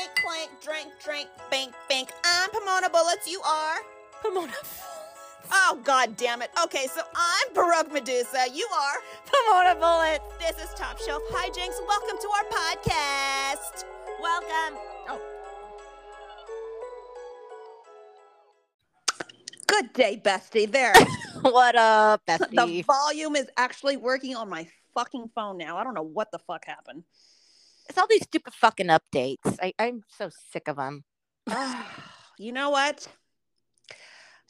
Clink, clink, drink, drink, bink, bink. I'm Pomona Bullets. You are? Pomona. Oh, god damn it. Okay, so I'm Baroque Medusa. You are? Pomona Bullet. This is Top Shelf Hijinks. Welcome to our podcast. Welcome. Oh. Good day, bestie. There. what up, bestie? the volume is actually working on my fucking phone now. I don't know what the fuck happened. It's all these stupid fucking updates. I, I'm so sick of them. you know what?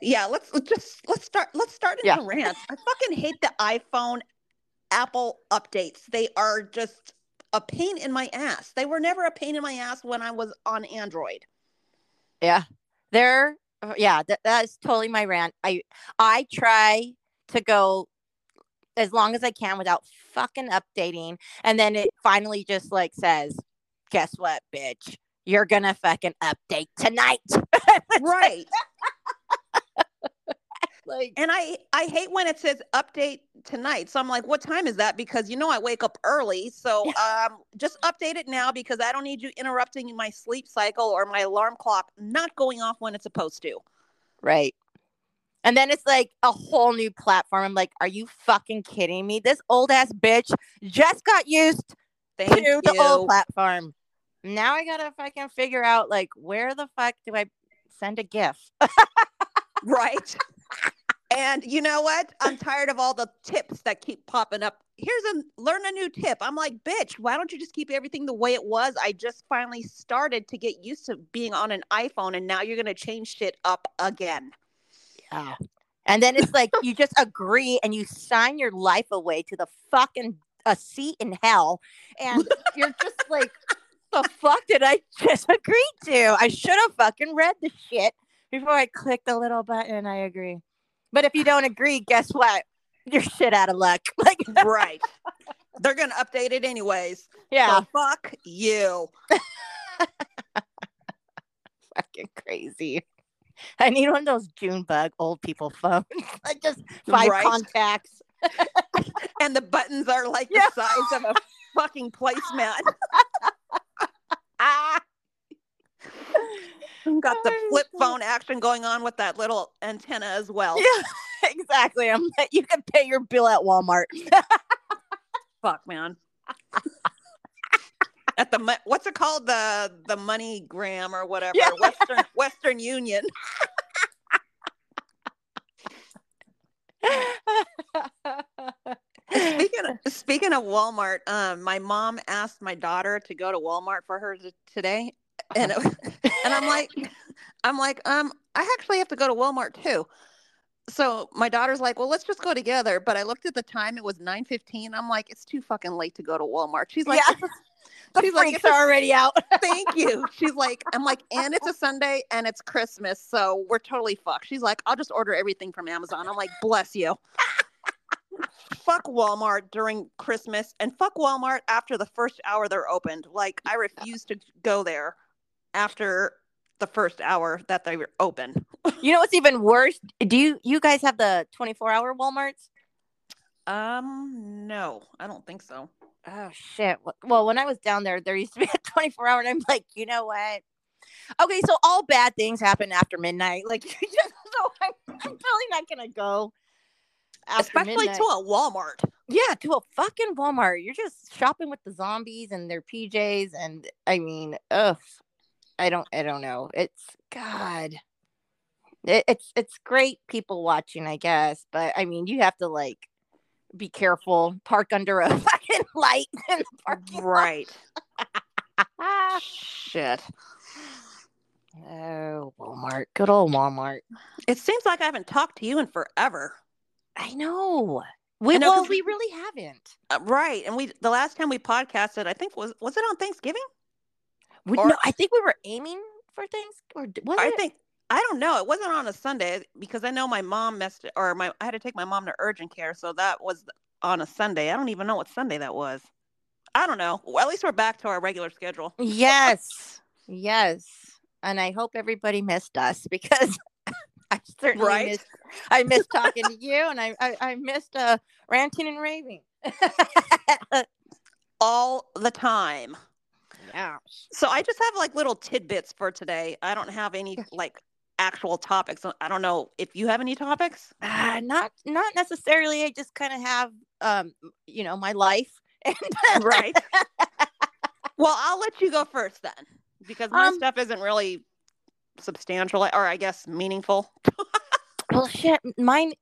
Yeah, let's let's just let's start let's start in Yeah. rant. I fucking hate the iPhone Apple updates. They are just a pain in my ass. They were never a pain in my ass when I was on Android. Yeah, they're yeah. That, that's totally my rant. I I try to go as long as I can without fucking updating, and then it finally just like says, "Guess what, bitch? You're gonna fucking update tonight." Right. like and I I hate when it says update tonight. So I'm like, what time is that? Because you know I wake up early. So um just update it now because I don't need you interrupting my sleep cycle or my alarm clock not going off when it's supposed to. Right. And then it's like a whole new platform. I'm like, are you fucking kidding me? This old ass bitch just got used Thank to you. the old platform. Now I gotta fucking figure out like where the fuck do I send a GIF? right? and you know what? I'm tired of all the tips that keep popping up. Here's a learn a new tip. I'm like, bitch, why don't you just keep everything the way it was? I just finally started to get used to being on an iPhone and now you're gonna change shit up again. Yeah. And then it's like you just agree and you sign your life away to the fucking a seat in hell, and you're just like, the fuck did I just agree to? I should have fucking read the shit before I click the little button. I agree. But if you don't agree, guess what? You're shit out of luck. Like, right. They're gonna update it anyways. yeah, So fuck you. fucking crazy. I need one of those June bug old people phones. like just five Right. contacts. And the buttons are like Yeah. the size of a fucking placemat. Got the flip phone action going on with that little antenna as well. Yeah, exactly. I'm like, you can pay your bill at Walmart. Fuck, man. At the what's it called the the money gram or whatever Yeah. Western Western Union. Speaking of, speaking of Walmart, um, my mom asked my daughter to go to Walmart for her today, and it, and I'm like, I'm like, um, I actually have to go to Walmart too. So my daughter's like, well, let's just go together. But I looked at the time; it was nine fifteen. I'm like, it's too fucking late to go to Walmart. She's like, Yeah. "It's a- the She's like, freaks "It's a are already out. thank you. She's like, I'm like, and it's a Sunday and it's Christmas, so we're totally fucked. She's like, I'll just order everything from Amazon. I'm like, bless you. fuck Walmart during Christmas and fuck Walmart after the first hour they're opened. Like, I refuse to go there after the first hour that they were open. You know what's even worse? Do you you guys have the 24 hour Walmarts? Um, no, I don't think so. Oh shit. Well, when I was down there, there used to be a 24 hour, and I'm like, you know what? Okay, so all bad things happen after midnight. Like, you just, so I'm, I'm really not gonna go. After Especially midnight. to a Walmart. Yeah, to a fucking Walmart. You're just shopping with the zombies and their PJs, and I mean, ugh, I don't, I don't know. It's God. It, it's it's great people watching, I guess, but I mean, you have to like be careful. Park under a fucking light in the parking Right. lot. Shit. oh, Walmart, good old Walmart. It seems like I haven't talked to you in forever. I know. We I know, well, 'cause- we really haven't. Uh, right. And we the last time we podcasted, I think was was it on Thanksgiving? We, Or- no, I think we were aiming for things, or d- was I it? think I don't know. It wasn't on a Sunday because I know my mom messed or my I had to take my mom to urgent care, so that was on a Sunday. I don't even know what Sunday that was. I don't know. Well, at least we're back to our regular schedule. Yes, yes, and I hope everybody missed us because I certainly Right? missed. I missed talking to you, and I I, I missed uh, ranting and raving. All the time. Yeah. So I just have like little tidbits for today. I don't have any like actual topics. I don't know if you have any topics. Uh, not not necessarily. I just kind of have um, you know, my life. right. well, I'll let you go first then, because my Um, stuff isn't really substantial or I guess meaningful. Well, shit, mine.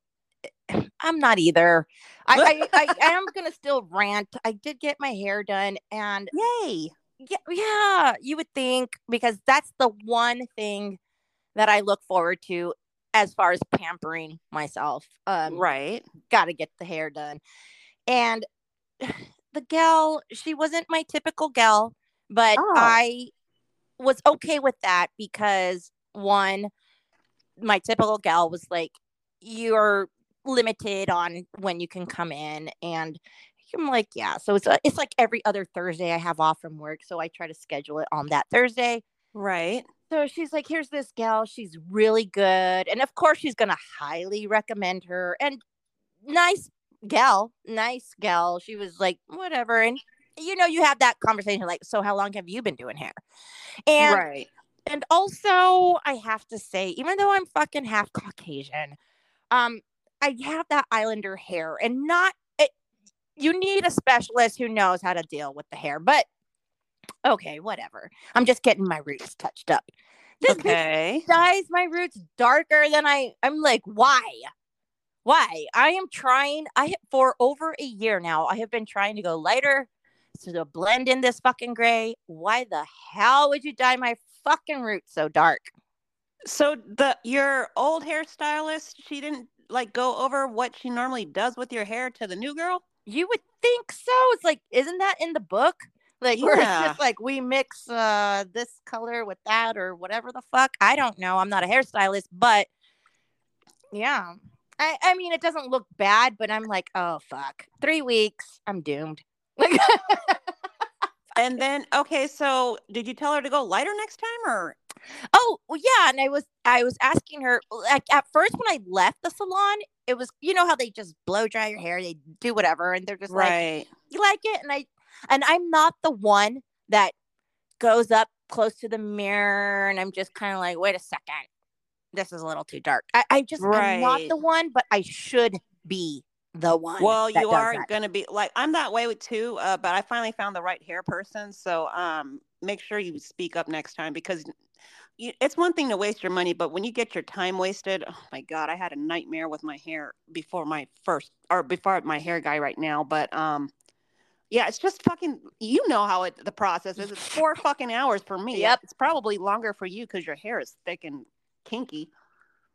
I'm not either. I, I, I, I am gonna still rant. I did get my hair done, and Yay. yeah, yeah, you would think because that's the one thing that I look forward to as far as pampering myself. Um, Right. got to get the hair done, and the gal, she wasn't my typical gal, but Oh. I was okay with that because one, my typical gal was like, you're limited on when you can come in, and I'm like, yeah. So it's it's like every other Thursday I have off from work, so I try to schedule it on that Thursday. Right. So she's like, here's this gal. She's really good. And of course, she's going to highly recommend her. And nice gal, nice gal. She was like, whatever. And, you know, you have that conversation like, so how long have you been doing hair? And, right. and also, I have to say, even though I'm fucking half Caucasian, um, I have that islander hair and not, it, you need a specialist who knows how to deal with the hair. But okay, whatever. I'm just getting my roots touched up. This Okay. dyes my roots darker than I. I'm like, why? Why? I am trying. I for over a year now. I have been trying to go lighter so to blend in this fucking gray. Why the hell would you dye my fucking roots so dark? So the your old hairstylist, she didn't like go over what she normally does with your hair to the new girl? You would think so. It's like, isn't that in the book? Like, Yeah. just like we mix uh this color with that or whatever the fuck. I don't know. I'm not a hairstylist, but yeah. I, I mean, it doesn't look bad, but I'm like, oh fuck, three weeks, I'm doomed. Like, And then okay, so did you tell her to go lighter next time or oh well, yeah, and I was I was asking her like at first when I left the salon, it was you know how they just blow dry your hair, they do whatever, and they're just like, you like it and i and i'm not the one that goes up close to the mirror and i'm just kind of like wait a second this is a little too dark i, I just i'm not the one but i should be the one Well, you are going to be like I'm that way with too, uh, but I finally found the right hair person. So um, make sure you speak up next time because you, it's one thing to waste your money, but when you get your time wasted, oh my god, I had a nightmare with my hair before my first or before my hair guy right now. But um, yeah, it's just fucking. You know how it the process is. It's four fucking hours for me. Yep. It's probably longer for you because your hair is thick and kinky.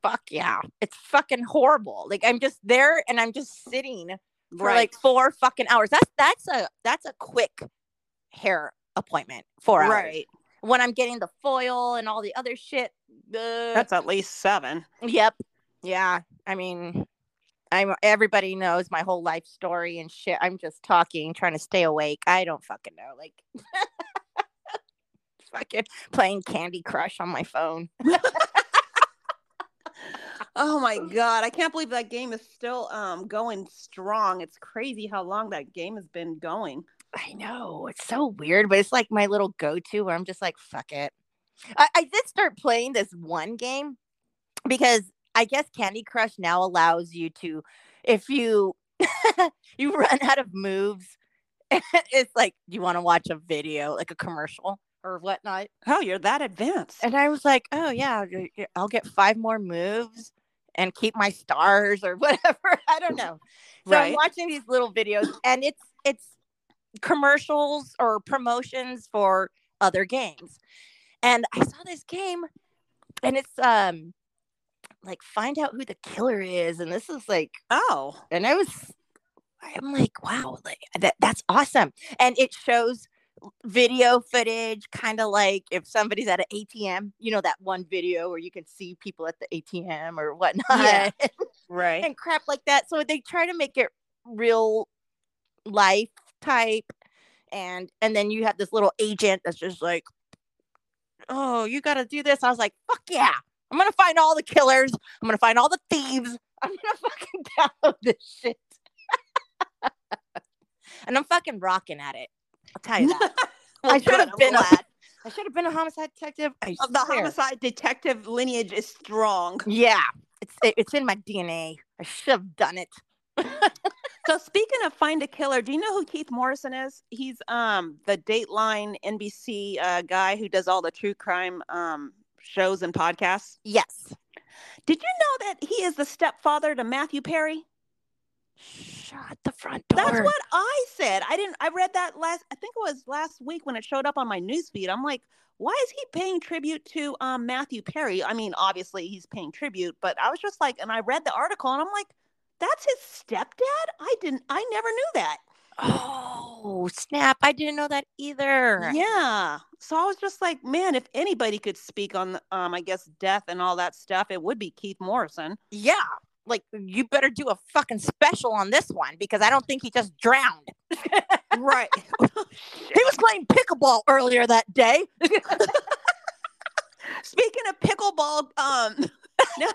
fuck yeah it's fucking horrible like i'm just there and i'm just sitting for Right. like four fucking hours that's that's a that's a quick hair appointment four hours right. when i'm getting the foil and all the other shit uh, That's at least seven. Yep. Yeah. I mean, I'm everybody knows my whole life story and shit. I'm just talking, trying to stay awake. I don't fucking know. Like fucking playing Candy Crush on my phone. Oh my god, I can't believe that game is still um going strong. It's crazy how long that game has been going. I know. It's so weird, but it's like my little go-to where I'm just like, fuck it. I, I did start playing this one game because I guess Candy Crush now allows you to if you you run out of moves, it's like you want to watch a video, like a commercial or whatnot. Oh, you're that advanced. And I was like, oh yeah, I'll get five more moves and keep my stars or whatever. I don't know. So I'm watching these little videos and it's it's commercials or promotions for other games. And I saw this game and it's um like find out who the killer is and this is like Oh, and I was I'm like, wow, like that, that's awesome. And it shows video footage, kind of like if somebody's at an ATM, you know, that one video where you can see people at the ATM or whatnot Yeah. right. and crap like that. So they try to make it real life type. And and then you have this little agent that's just like, oh, you got to do this. I was like, fuck yeah. I'm to find all the killers. I'm to find all the thieves. I'm to fucking download this shit. and I'm fucking rocking at it. I'll tell you that. Well, I should have been a, glad. I should have been a homicide detective. I the swear. homicide detective lineage is strong. Yeah, it's it- it's in my DNA. I should have done it. So speaking of find a killer, do you know who Keith Morrison is? He's um the Dateline NBC uh, guy who does all the true crime um shows and podcasts. Yes. Did you know that he is the stepfather to Matthew Perry? Shut the front door. That's what I said. I didn't. I read that last. I think it was last week when it showed up on my newsfeed. I'm like, why is he paying tribute to um, Matthew Perry? I mean, obviously he's paying tribute, but I was just like, and I read the article, and I'm like, that's his stepdad. I didn't. I never knew that. Oh snap! I didn't know that either. Yeah. So I was just like, man, if anybody could speak on, the, um, I guess death and all that stuff, it would be Keith Morrison. Yeah. Like you better do a fucking special on this one because I don't think he just drowned. right. He was playing pickleball earlier that day. Speaking of pickleball, um, now,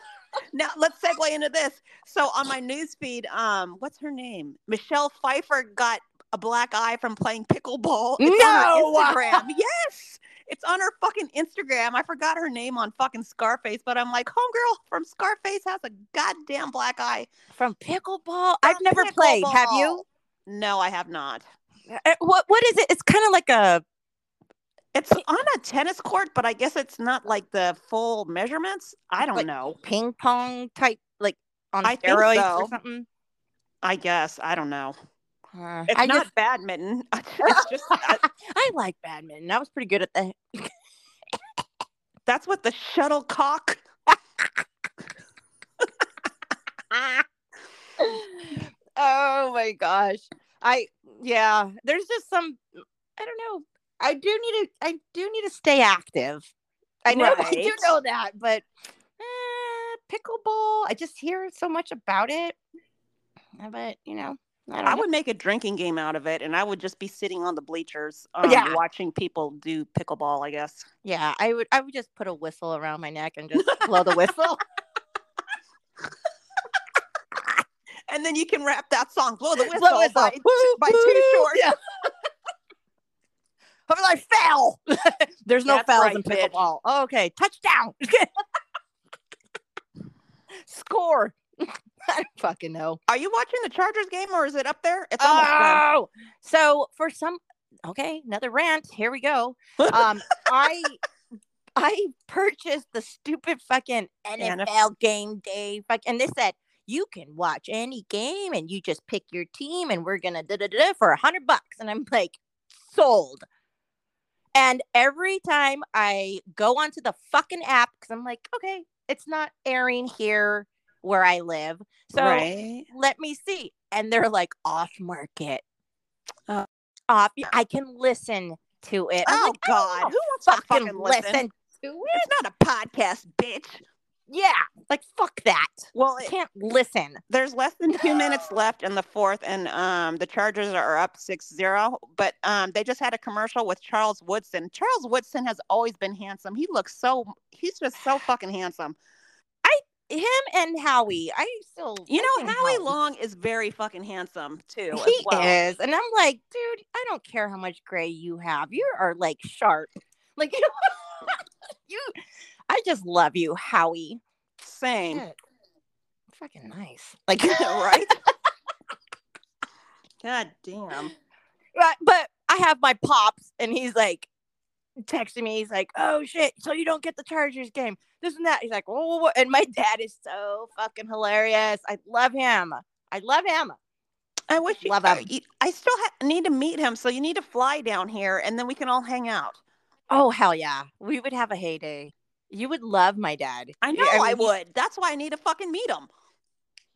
now let's segue into this. So on my news feed, um, what's her name? Michelle Pfeiffer got a black eye from playing pickleball. It's No! on her Instagram. yes, it's on her fucking Instagram. I forgot her name on fucking Scarface, but I'm like, homegirl from Scarface has a goddamn black eye. From pickleball? I've From never played. Have you? No, I have not. Uh, What what is it? It's kind of like a It's on a tennis court, but I guess it's not like the full measurements. I don't Like- know. ping pong type, like on I steroids so. or something. I guess I don't know. Uh, It's I not just badminton. It's just I like badminton. I was pretty good at that. that's what the shuttlecock. oh my gosh. I yeah, there's just some I don't know. I do need to I do need to stay active. I know I do know that, but eh, pickleball, I just hear so much about it. But you know, I don't I know. would make a drinking game out of it, and I would just be sitting on the bleachers, um, Yeah. watching people do pickleball. I guess. Yeah, I would I would just put a whistle around my neck and just blow the whistle. And then you can rap that song, "Blow the Whistle" Blow the whistle. by, Woo, by Too. Short. Yeah. I fell. There's no That's fouls right, in pickleball. Okay, touchdown. Score. I don't fucking know. Are you watching the Chargers game, or is it up there? It's almost done. Oh, so for some, okay, another rant. Here we go. Um, I I purchased the stupid fucking NFL NFL. game day, fuck, and they said you can watch any game and you just pick your team, and we're gonna da da da for a hundred bucks, and I'm like, sold. And every time I go onto the fucking app, because I'm like, okay, it's not airing here where I live, so right. let me see. And they're like off market. Oh. Off. I can listen to it. I'm Oh like, God, who wants to fucking fucking listen. listen? to it. It's not a podcast, bitch. Yeah, like fuck that. Well, I can't listen. there's less than two minutes left in the fourth, and um, the Chargers are up 6-0. But um, they just had a commercial with Charles Woodson. Charles Woodson has always been handsome. He looks so. He's just so fucking handsome. I him and Howie, I still You I know, Howie Long is very fucking handsome too. He well. is, and I'm like, dude, I don't care how much gray you have. You are like sharp. Like you, I just love you, Howie. Same, Shit. Fucking nice. Like right? God damn. Right, but I have my pops, and he's like texting me. He's like, "Oh shit! So you don't get the Chargers game? This and that." He's like, "Oh," what?" and my dad is so fucking hilarious. I love him. I love him. I wish you, Love him. you- I still ha- need to meet him, so you need to fly down here, and then we can all hang out. Oh hell yeah, we would have a heyday. You would love my dad. I know I, mean, he's- would. That's why I need to fucking meet him.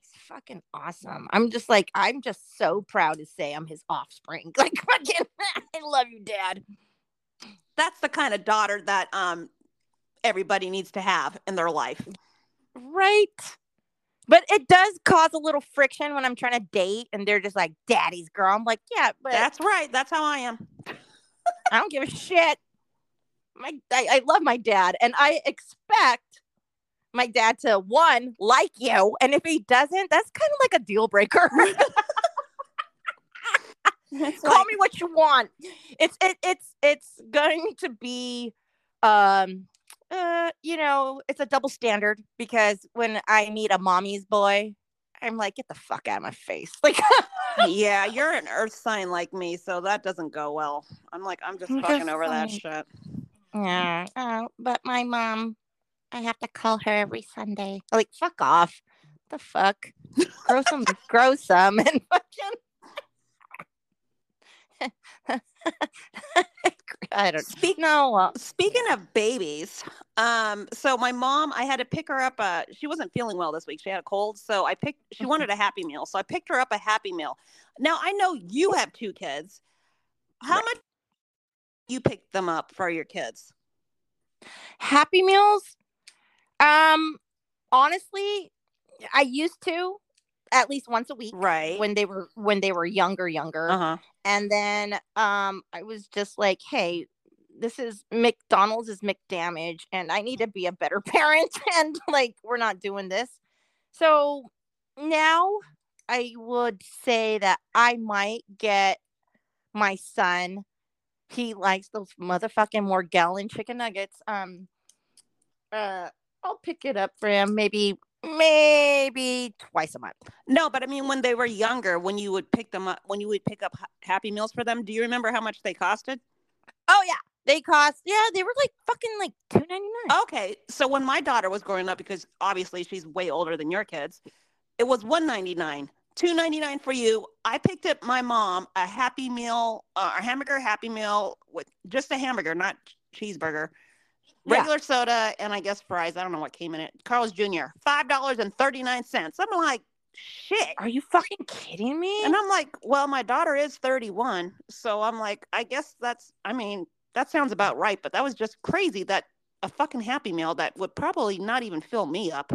He's fucking awesome. I'm just like, I'm just so proud to say I'm his offspring. Like fucking, I love you, dad. That's the kind of daughter that um everybody needs to have in their life. Right. But it does cause a little friction when I'm trying to date and they're just like, daddy's girl. I'm like, yeah, but That's right. That's how I am. I don't give a shit. My I, I love my dad and I expect my dad to one like you. And if he doesn't, that's kind of like a deal breaker. Call like- me what you want. It's it, it's it's going to be um uh you know, it's a double standard because when I meet a mommy's boy, I'm like, get the fuck out of my face. Like yeah, you're an earth sign like me, so that doesn't go well. I'm like, I'm just fucking over that shit. Yeah. Oh, but my mom, I have to call her every Sunday. Like, fuck off. The fuck? grow some, grow some, and fucking. I don't Speak- know. Uh, Speaking of babies, um, so my mom, I had to pick her up. A, she wasn't feeling well this week. She had a cold, so I picked. She wanted a Happy Meal, so I picked her up a Happy Meal. Now I know you have two kids. How Right. much you picked them up for your kids? Happy Meals. Um, honestly, I used to at least once a week Right. when they were when they were younger, younger. uh huh. and then um i was just like hey this is mcdonald's is mcdamage and i need to be a better parent and like we're not doing this so now i would say that i might get my son he likes those motherfucking morgellon chicken nuggets. Um uh i'll pick it up for him maybe maybe twice a month. No, but I mean, when they were younger, when you would pick them up, when you would pick up Happy Meals for them, do you remember how much they costed? oh yeah. They cost yeah they were like fucking like 2.99 Okay, so when my daughter was growing up, because obviously she's way older than your kids, it was one ninety nine, two ninety nine for you. I picked up my mom a Happy Meal, uh, a hamburger Happy Meal with just a hamburger, not cheeseburger, Yeah. regular soda, and I guess fries. I don't know what came in it. Carl's Jr. Five dollars and thirty nine cents. I'm like, shit. Are you fucking kidding me? And I'm like, well, my daughter is 31. So I'm like, I guess that's, I mean, that sounds about right. But that was just crazy that a fucking Happy Meal that would probably not even fill me up.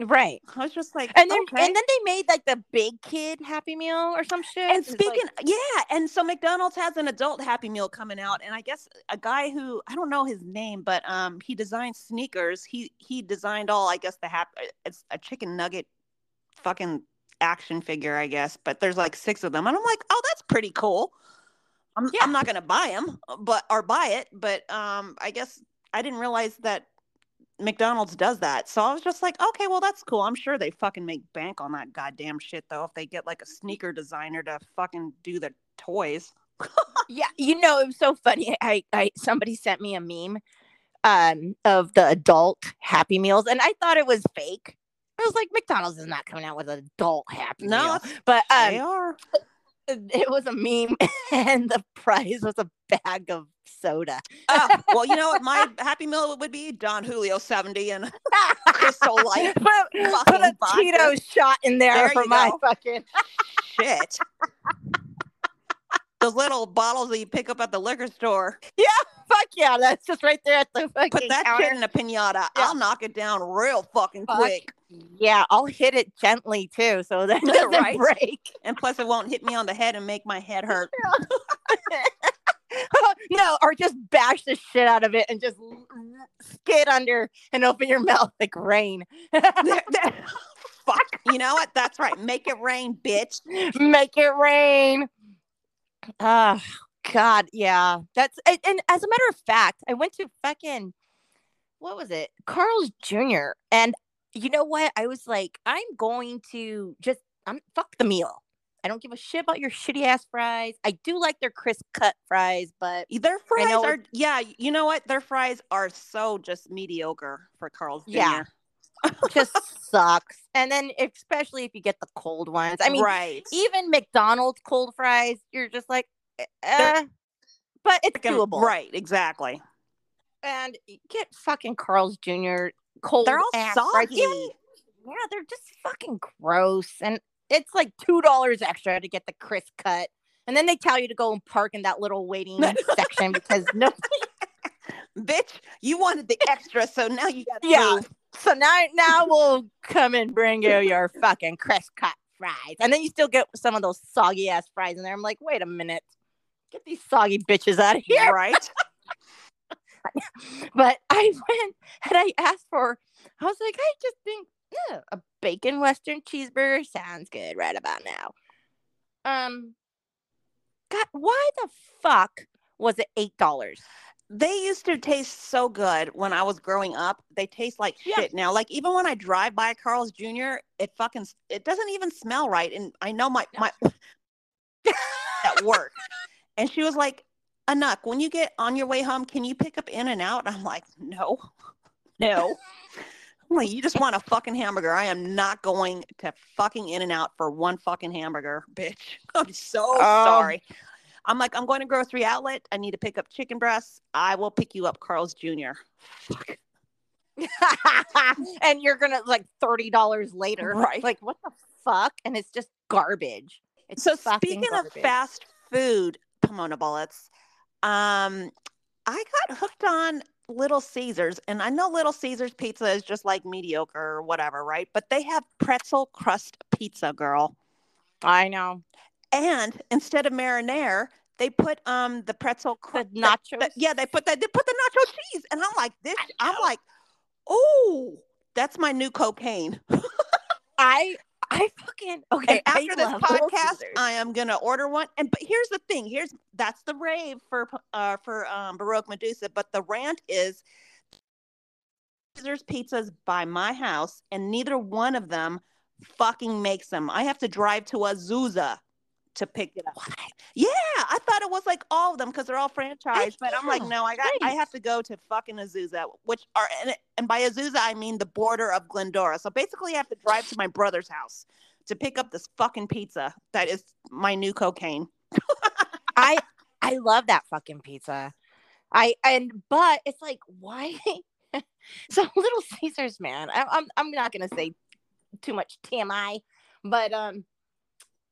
Right. I was just like, And then okay. and then they made like the big kid happy meal or some shit. And It's like- speaking, yeah, and so McDonald's has an adult Happy Meal coming out, and I guess a guy who I don't know his name, but um, he designed sneakers. He he designed all, I guess the hap- it's a chicken nugget, fucking action figure, I guess. But there's like six of them, and I'm like, oh, that's pretty cool. I'm Yeah. I'm not gonna buy them, but or buy it, but um, I guess I didn't realize that McDonald's does that. So I was just like, okay, well, that's cool. I'm sure they fucking make bank on that goddamn shit, though, if they get like a sneaker designer to fucking do the toys. yeah, you know, it was so funny. I, I somebody sent me a meme um of the adult happy meals and I thought it was fake. I was like, McDonald's is not coming out with an adult happy No, meal. But they um are. It was a meme and the prize was a bag of soda. Oh, well, you know what? My Happy Meal would be Don Julio 70 and Crystal Light. put, put a vodka. Shot in there, There for my go. fucking shit. Those little bottles that you pick up at the liquor store. Yeah, fuck yeah, that's just right there at the fucking Put that counter. shit in a pinata. I'll knock it down real fucking Fuck quick. Yeah, I'll hit it gently too, so that it doesn't Right. break. And plus, it won't hit me on the head and make my head hurt. no, or just bash the shit out of it and just skid under and open your mouth like rain. Fuck. You know what? That's right. Make it rain, bitch. Make it rain. Oh God, yeah. That's and, and as a matter of fact, I went to fucking what was it? Carl's Jr. And you know what? I was like, I'm going to just I'm fuck the meal. I don't give a shit about your shitty ass fries. I do like their crisp cut fries, but Their fries are, yeah, you know what? Their fries are so just mediocre for Carl's Jr. Yeah. just sucks. And then especially if you get the cold ones. I mean, right. even McDonald's cold fries, you're just like, eh, eh, but it's Fucking- doable. Right, exactly. And get fucking Carl's Jr. cold. They're all ass fries. soggy. Even- yeah, they're just fucking gross. And it's like two dollars extra to get the crisp cut. And then they tell you to go and park in that little waiting section because no Bitch, you wanted the extra, so now you got to Yeah. move. So now, now we'll come and bring you your fucking crisp cut fries, and then you still get some of those soggy ass fries in there. I'm like, wait a minute, get these soggy bitches out of here. Right? But I went and I asked for. I was like, I just think yeah, a bacon western cheeseburger sounds good right about now. Um, God, why the fuck was it eight dollars? They used to taste so good when I was growing up. They taste like Yeah. shit now. Like even when I drive by Carl's Jr., it fucking it doesn't even smell right. And I know my my at work, and she was like, "Anuk, when you get on your way home, can you pick up In and Out?" I'm like, "No, no." I'm like, you just want a fucking hamburger. I am not going to fucking In and Out for one fucking hamburger, bitch. I'm so Um, sorry. I'm like, I'm going to grocery outlet. I need to pick up chicken breasts. I will pick you up, Carl's Jr. Fuck. and you're gonna like thirty dollars later, Right. Like what the fuck? And it's just garbage. It's So speaking of fast food, Pomona bullets, um, I got hooked on Little Caesars, and I know Little Caesars pizza is just like mediocre or whatever, right? But they have pretzel crust pizza, girl. I know And instead of marinara, they put um the pretzel the crust. nachos. yeah, they put that. They put the nacho cheese, and I'm like, this. I'm like, oh, that's my new cocaine. I I fucking okay. and after this podcast, I am gonna order one. And but here's the thing: here's that's the rave for uh for um Baroque Medusa. But the rant is Caesar's pizzas by my house, and neither one of them fucking makes them. I have to drive to Azusa to pick it up. Yeah, I thought it was like all of them because they're all franchised. But I'm like, no, I got I have to go to fucking Azusa, which are and, and by Azusa I mean the border of Glendora. So basically, I have to drive to my brother's house to pick up this fucking pizza that is my new cocaine. I I love that fucking pizza. I and but it's like why? so Little Caesars, man. I, I'm I'm not gonna say too much TMI, but um,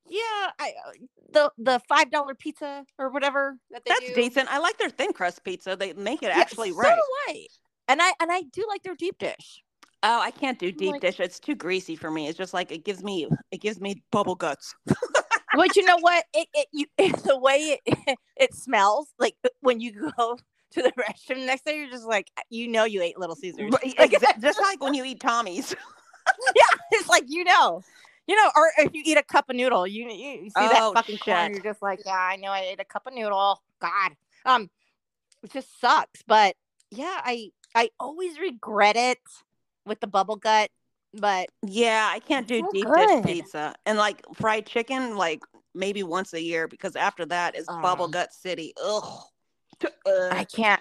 yeah, I uh, the the five dollar pizza or whatever that they That's do. decent. I like their thin crust pizza. They make it Yeah, actually so right. do I. And I and I do like their deep dish. Oh, I can't do deep like- dish. It's too greasy for me. It's just like it gives me it gives me bubble guts. But you know what? It it you it's the way it it smells like when you go to the restroom next day, you're just like you know you ate Little Caesars. Like, just like when you eat Tommy's. yeah, it's like you know, you know, or if you eat a cup of noodle, you you, see that Oh, fucking corn, shit. you're just like, yeah, I know I ate a cup of noodle. God, um, it just sucks. But yeah, I I always regret it with the bubble gut, but Yeah, I can't do so deep good. dish pizza. And like fried chicken, like maybe once a year because after that is bubble Oh. gut city. Ugh. Ugh. I can't.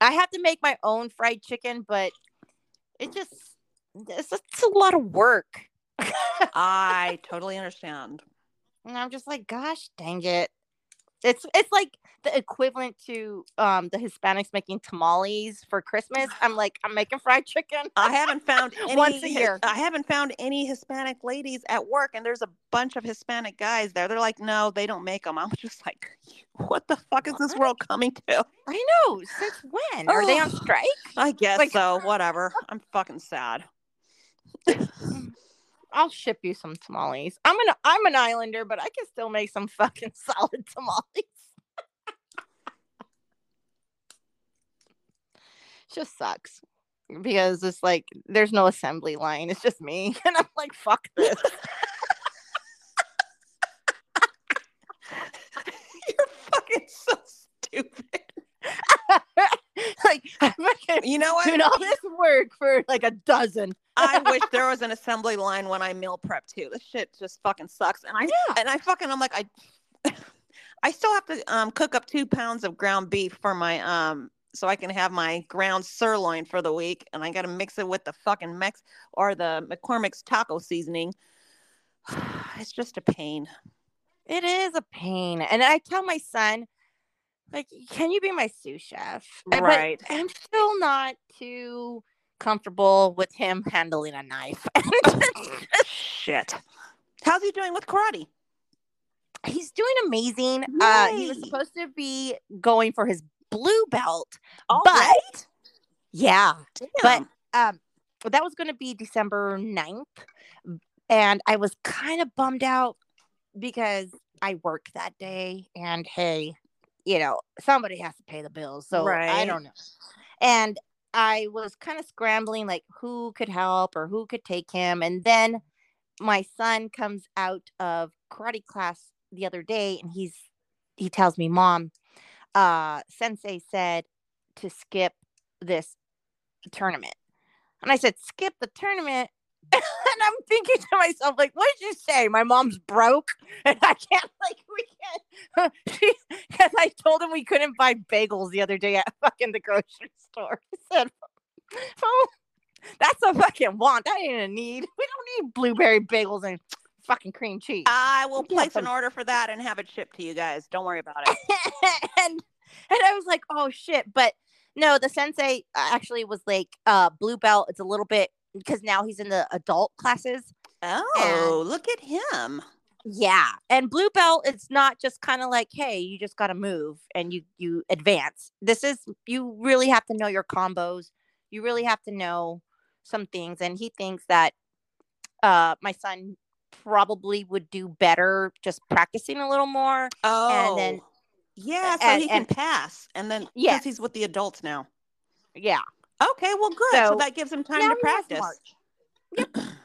I have to make my own fried chicken, but it just it's, it's a lot of work. I totally understand. And I'm just like, gosh dang it. It's it's like the equivalent to um the Hispanics making tamales for Christmas. I'm like, I'm making fried chicken. I haven't found any Once a year. I haven't found any Hispanic ladies at work, and there's a bunch of Hispanic guys there. They're like, no, they don't make them. I'm just like, what the fuck is this world coming to? I know. Since when? Are they on strike? I guess Like- so. Whatever. I'm fucking sad. I'll ship you some tamales. I'm an I'm an islander, but I can still make some fucking solid tamales. just sucks because it's like there's no assembly line. It's just me, and I'm like, fuck this. You're fucking so stupid. like You know what? doing all this work for like a dozen. I wish there was an assembly line when I meal prep too. This shit just fucking sucks. And I Yeah. and I fucking I'm like I I still have to um cook up two pounds of ground beef for my um so I can have my ground sirloin for the week and I gotta mix it with the fucking Mex or the McCormick's taco seasoning. It's just a pain. It is a pain, and I tell my son, like, can you be my sous chef? But Right. I'm still not too comfortable with him handling a knife. Shit. How's he doing with karate? He's doing amazing. Uh, he was supposed to be going for his blue belt, All but right. yeah, Damn. um, that was going to be December 9th. And I was kind of bummed out because I worked that day. And hey, you know, somebody has to pay the bills. So right. I don't know. And I was kind of scrambling, like who could help or who could take him. And then my son comes out of karate class the other day and he's he tells me, "Mom, uh, Sensei said to skip this tournament," and I said, "Skip the tournament." and I'm thinking to myself, like, what did you say? My mom's broke, and I can't, like, we can't. Because I told him we couldn't buy bagels the other day at fucking the grocery store. I said, oh, that's a fucking want. That ain't a need. We don't need blueberry bagels and fucking cream cheese. I will place an order for that and have it shipped to you guys. Don't worry about it. and and I was like, oh shit. But no, the sensei actually was like uh blue belt. It's a little bit because now he's in the adult classes. Oh, look at him. Yeah. And blue belt, it's not just kind of like, hey, you just gotta move and you you advance. This is you really have to know your combos. You really have to know some things. And he thinks that uh my son probably would do better just practicing a little more. Oh, And then- yeah, so and- he can and- pass, and then because Yes. he's with the adults now. Yeah. Okay, well, good. So, So, that gives him time to practice. March.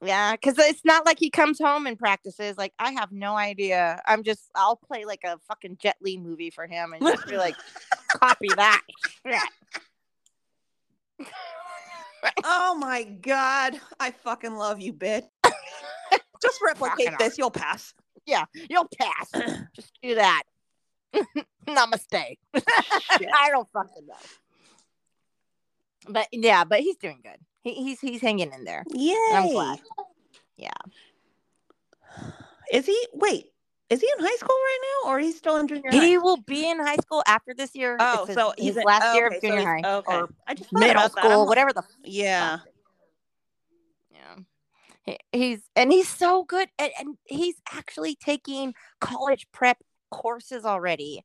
Yeah, because it's not like he comes home and practices. Like I have no idea. I'm just I'll play like a fucking Jet Li movie for him and just be like, copy that. shit." Oh my god, I fucking love you, bitch. Just replicate this, you'll pass. Yeah, you'll pass. just do that. Namaste. I don't fucking know. But yeah, but he's doing good. He, he's he's hanging in there. Yeah, I'm glad. Yeah. Is he? Wait, is he in high school right now, or he's still in junior high? He will be in high school after this year. Oh, his, so his he's in, last year of junior he's- high Okay, or I just middle about that. I'm school, like, whatever the Yeah. Yeah. He, he's and he's so good and, and he's actually taking college prep courses already.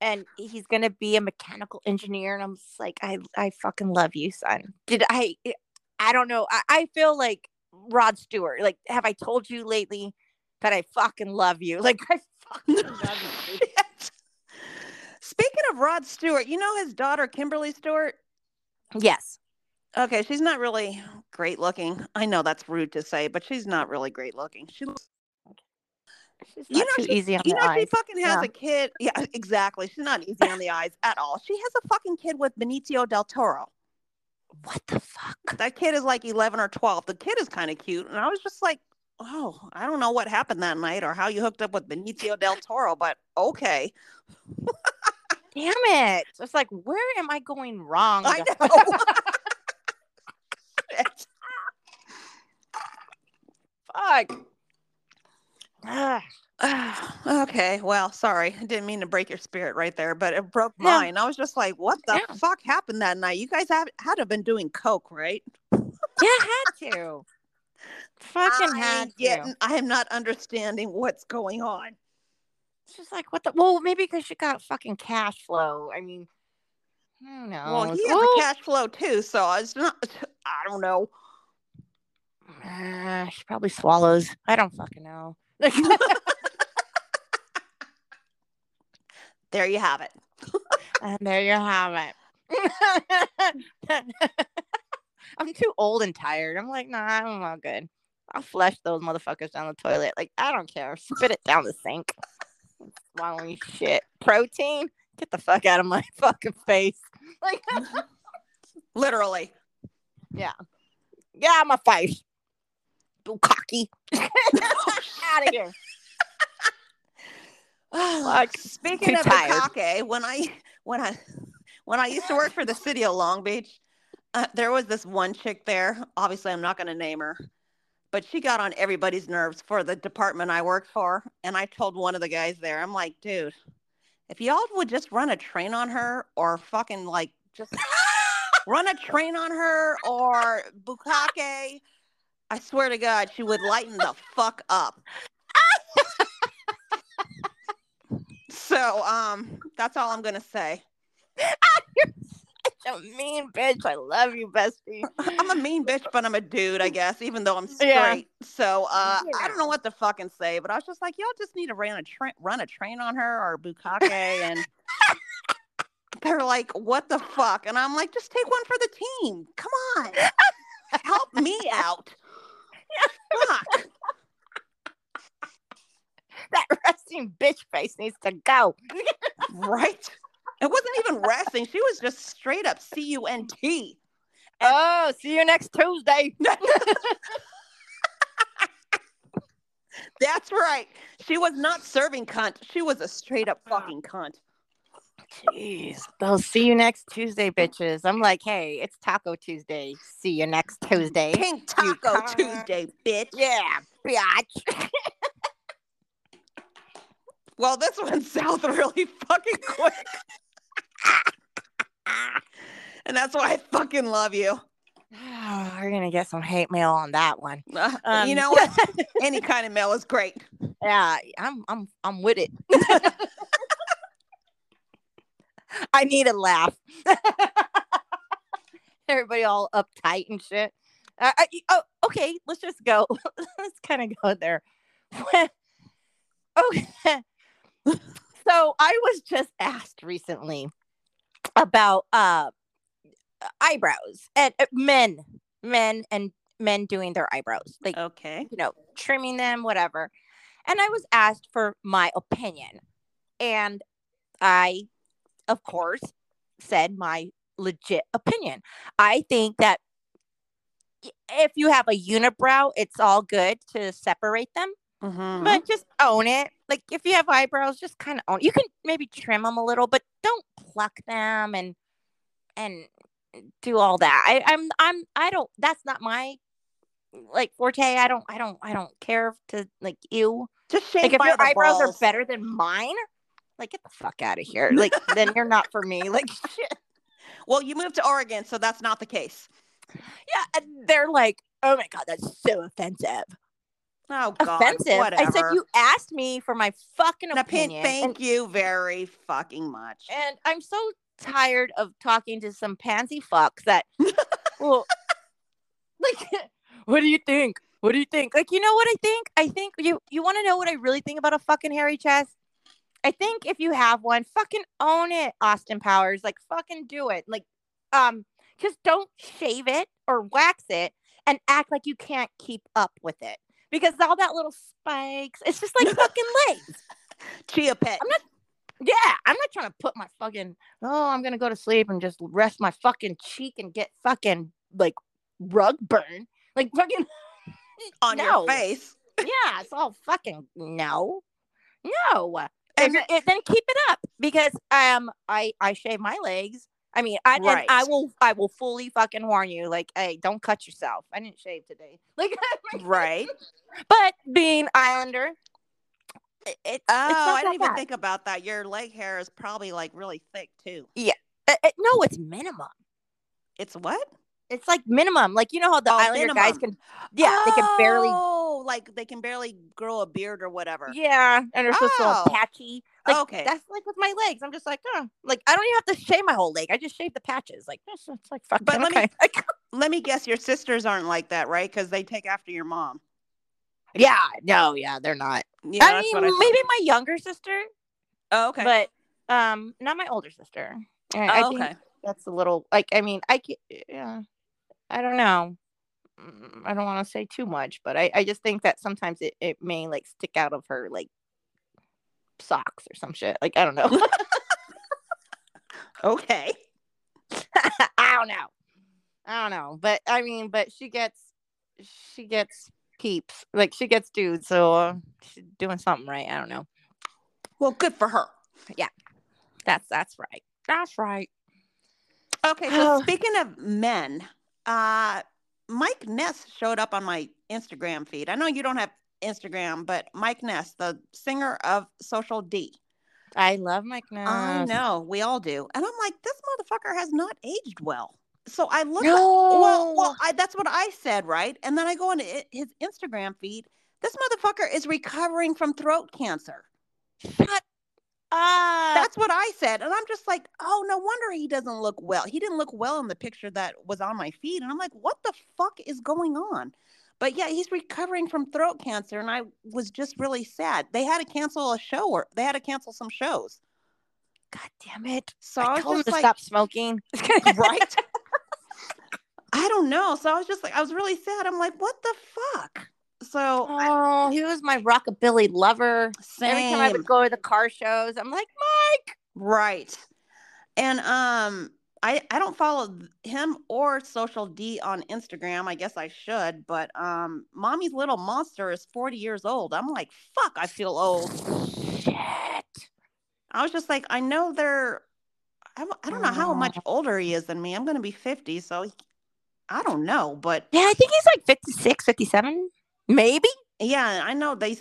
And he's gonna be a mechanical engineer. And I'm just like, I I fucking love you, son. Did I eh, I don't know. I, I feel like Rod Stewart. Like, have I told you lately that I fucking love you? Like I fucking love you. Speaking of Rod Stewart, you know his daughter Kimberly Stewart. Yes. Okay, she's not really great looking. I know that's rude to say, but she's not really great looking. She looks She's You not know too she- easy on you the know, she fucking has Yeah. a kid. Yeah, exactly. She's not easy on the eyes at all. She has a fucking kid with Benicio del Toro. What the fuck? That kid is like 11 or 12. The kid is kind of cute. And I was just like, oh, I don't know what happened that night or how you hooked up with Benicio del Toro, but okay. Damn it. It's like, where am I going wrong? I know. Fuck. Ah, okay, well, sorry. I didn't mean to break your spirit right there, but it broke No. mine. I was just like, what the Yeah. fuck happened that night? You guys have had to have been doing coke, right? yeah, had to. Fucking I had to. I am not understanding what's going on. It's just like, what the? Well, maybe because she got fucking cash flow. I mean, I don't know. Well, he has Well, a cash flow too, so it's not. I don't know. ah, she probably swallows. I don't fucking know. There you have it. and there you have it. I'm too old and tired. I'm like, nah, I'm all good. I'll flush those motherfuckers down the toilet. Like, I don't care. Spit it down the sink. Swallowing shit. Protein? Get the fuck out of my fucking face. Like, Literally. Yeah. Yeah, of my face. Bukkake. out of here. Fuck. Speaking of tired. bukkake, when I when I when I used to work for the city of Long Beach, uh, there was this one chick there. Obviously, I'm not going to name her, but she got on everybody's nerves for the department I worked for. And I told one of the guys there, I'm like, dude, if y'all would just run a train on her, or fucking like just run a train on her, or bukkake, I swear to God, she would lighten the fuck up. So, um, that's all I'm gonna say. You're Such a mean bitch. I love you, bestie. I'm a mean bitch, but I'm a dude, I guess, even though I'm straight. Yeah. So, uh, You I don't know what to fucking say, but I was just like, y'all just need to run a train, run a train on her or bukkake, and they're like, what the fuck? And I'm like, just take one for the team. Come on, help me out. Fuck. that resting bitch face needs to go. right? It wasn't even resting. She was just straight up C U N T. Oh, see you next Tuesday. That's right. She was not serving cunt. She was a straight up fucking cunt. Jeez, they'll see you next Tuesday, bitches. I'm like, hey, it's Taco Tuesday. See you next Tuesday. Pink Taco. Tuesday, bitch. Yeah, bitch. Well, this went south really fucking quick. and that's why I fucking love you. We're gonna get some hate mail on that one. Uh, Um, you know what? Any kind of mail is great. Yeah, I'm I'm I'm with it. I need a laugh. Everybody all uptight and shit. Uh, I, oh, okay. Let's just go. let's kind of go there. okay. So I was just asked recently about uh eyebrows and uh, men, men and men doing their eyebrows, like Okay. you know, trimming them, whatever. And I was asked for my opinion. And I, of course, said my legit opinion. I think that if you have a unibrow, it's all good to separate them, Mhm. but just own it. Like if you have eyebrows, just kind of own. You can maybe trim them a little, but don't pluck them and and do all that. I, I'm I'm I don't. That's not my like forte. I don't I don't I don't care to like you. Just shave Like if your eyebrows balls. are better than mine, like get the fuck out of here. Like then you're not for me. Like shit. Well, you moved to Oregon, so that's not the case. Yeah, and they're like, oh my god, that's so offensive. Oh God, offensive. Whatever. I said you asked me for my fucking opinion. thank and, you very fucking much. and I'm so tired of talking to some pansy fucks that well like what do you think? What do you think? Like you know what I think? I think you you want to know what I really think about a fucking hairy chest? I think if you have one, fucking own it, Austin Powers. Like fucking do it. Like um just don't shave it or wax it and act like you can't keep up with it. Because all that little spikes, it's just like fucking legs. Chia pet. I'm not- Yeah, I'm not trying to put my fucking oh, I'm gonna go to sleep and just rest my fucking cheek and get fucking like rug burn. Like fucking on no. your face. yeah, it's all fucking no. No. And if- then keep it up because um I I shave my legs. I mean, I and I will I will fully fucking warn you like, hey, don't cut yourself. I didn't shave today. Like Right. but being Islander it, it's Oh, I didn't even bad. think about that. Your leg hair is probably like really thick too. Uh, uh, no, it's minimum. It's what? It's like minimum. Like you know how the Oh, Islander guys can, yeah, they can barely, Oh, like they can barely grow a beard or whatever. yeah, and they're all Oh. patchy. Like Okay. that's like with my legs. I'm just like, oh, like I don't even have to shave my whole leg. I just shave the patches. Like it's, it's like fucking But let me- okay. Like, Let me guess, your sisters aren't like that, right? Because they take after your mom. yeah, no, yeah, they're not. Yeah, I mean, I maybe my younger sister, Oh, okay. but um, not my older sister. I, I oh, think okay. that's a little like. I mean, I can yeah, I don't know. Mm, I don't want to say too much, but I, I just think that sometimes it, it may like stick out of her like socks or some shit. Like I don't know. Okay. I don't know. I don't know. But I mean, but she gets she gets peeps. Like she gets dudes, so uh, she's doing something right. I don't know. Well, good for her. Yeah. That's that's right. That's right. Okay, so Oh. speaking of men, uh, Mike Ness showed up on my Instagram feed. I know you don't have Instagram, but Mike Ness, the singer of Social D. I love Mike Ness. I know we all do, and I'm like, this motherfucker has not aged well. So I look. No. Well, well, I, that's what I said, right? And then I go on his Instagram feed. This motherfucker is recovering from throat cancer. Shut up. That's what I said. And I'm just like, oh, no wonder he doesn't look well. He didn't look well in the picture that was on my feed. And I'm like, what the fuck is going on? But yeah, he's recovering from throat cancer. And I was just really sad. They had to cancel a show or they had to cancel some shows. God damn it. So I, I was told him to like, stop smoking. right? I don't know. So I was just like, I was really sad. I'm like, what the fuck? So I- Oh, he was my rockabilly lover. same. Every time I would go to the car shows, I'm like, Mike. Right. And um I I don't follow him or Social D on Instagram. I guess I should, but um Mommy's Little Monster is 40 years old. I'm like, fuck, I feel old. Shit. I was just like, I know they're I, I don't know how much older he is than me. I'm going to be 50, so he, I don't know, but Yeah, I think he's like 56, 57, maybe. yeah, I know they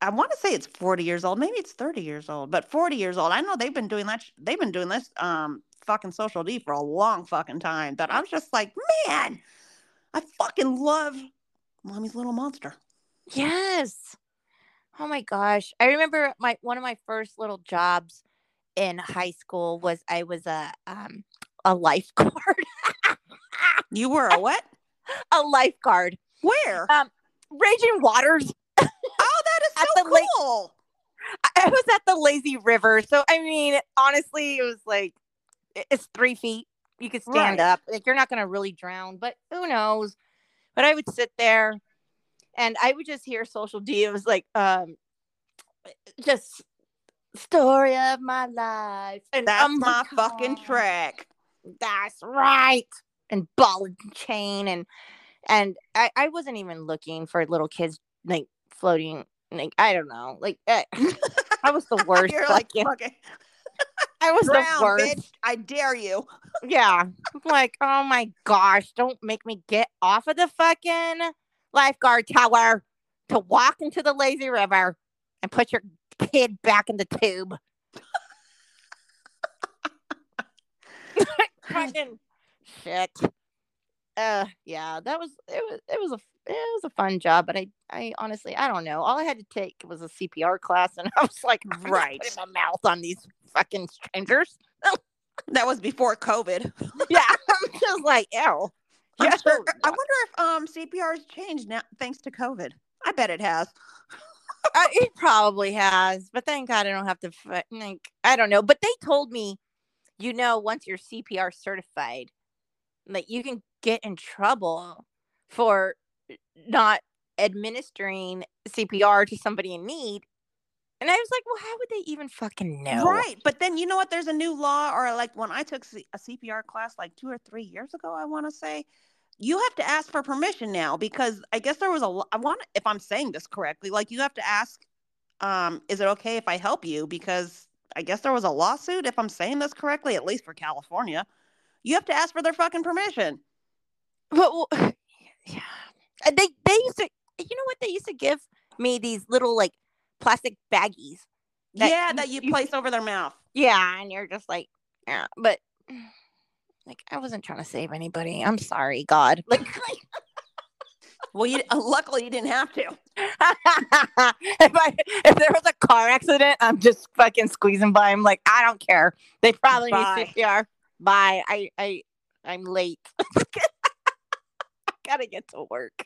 I want to say it's 40 years old. Maybe it's 30 years old, but 40 years old. I know they've been doing that. sh- They've been doing this um fucking social D for a long fucking time. But I was just like, man, I fucking love Mommy's Little Monster. Yes. Oh my gosh. I remember my one of my first little jobs in high school was I was a um a lifeguard. You were a what? a lifeguard. Where? Raging Waters. oh, that is so cool. I I was at the lazy river. So I mean, honestly, it was like it's three feet. You could stand Right. up. Like you're not gonna really drown, but who knows? But I would sit there and I would just hear social D. It was like um just story of my life. And That's oh my fucking track. That's right. And ball and chain and and I, I wasn't even looking for little kids like floating like I don't know. Like eh, I was the worst. You're like, fucking- fucking I was drown, the worst. bitch. I dare you. Yeah. Like, oh my gosh, don't make me get off of the fucking lifeguard tower to walk into the lazy river and put your kid back in the tube. fucking shit. Uh yeah, that was it was it was a it was a fun job, but I I honestly I don't know. All I had to take was a CPR class and I was like, Right. putting my mouth on these fucking strangers. That was before COVID. Yeah, I'm just like, ew. Yeah, sure, I wonder if um CPR has changed now thanks to COVID. I bet it has. Uh, it probably has, but thank God I don't have to. Like, I don't know, but they told me, you know, once you're CPR certified, like you can get in trouble for not administering CPR to somebody in need. And I was like, well, how would they even fucking know? Right. But then you know what? There's a new law, or like when I took a CPR class like two or three years ago, I want to say, you have to ask for permission now because I guess there was a, I want, if I'm saying this correctly, like you have to ask, um, is it okay if I help you? Because I guess there was a lawsuit, if I'm saying this correctly, at least for California. You have to ask for their fucking permission. Well, yeah. Uh, They they used to, you know what? They used to give me these little like plastic baggies. That yeah, you- that you you- place over their mouth. Yeah, and you're just like, yeah, but like I wasn't trying to save anybody. I'm sorry, God. Like, Well, you luckily you didn't have to. if I if there was a car accident, I'm just fucking squeezing by. I'm like, I don't care. They probably Bye. need CPR. Bye. I I I'm late. Gotta get to work.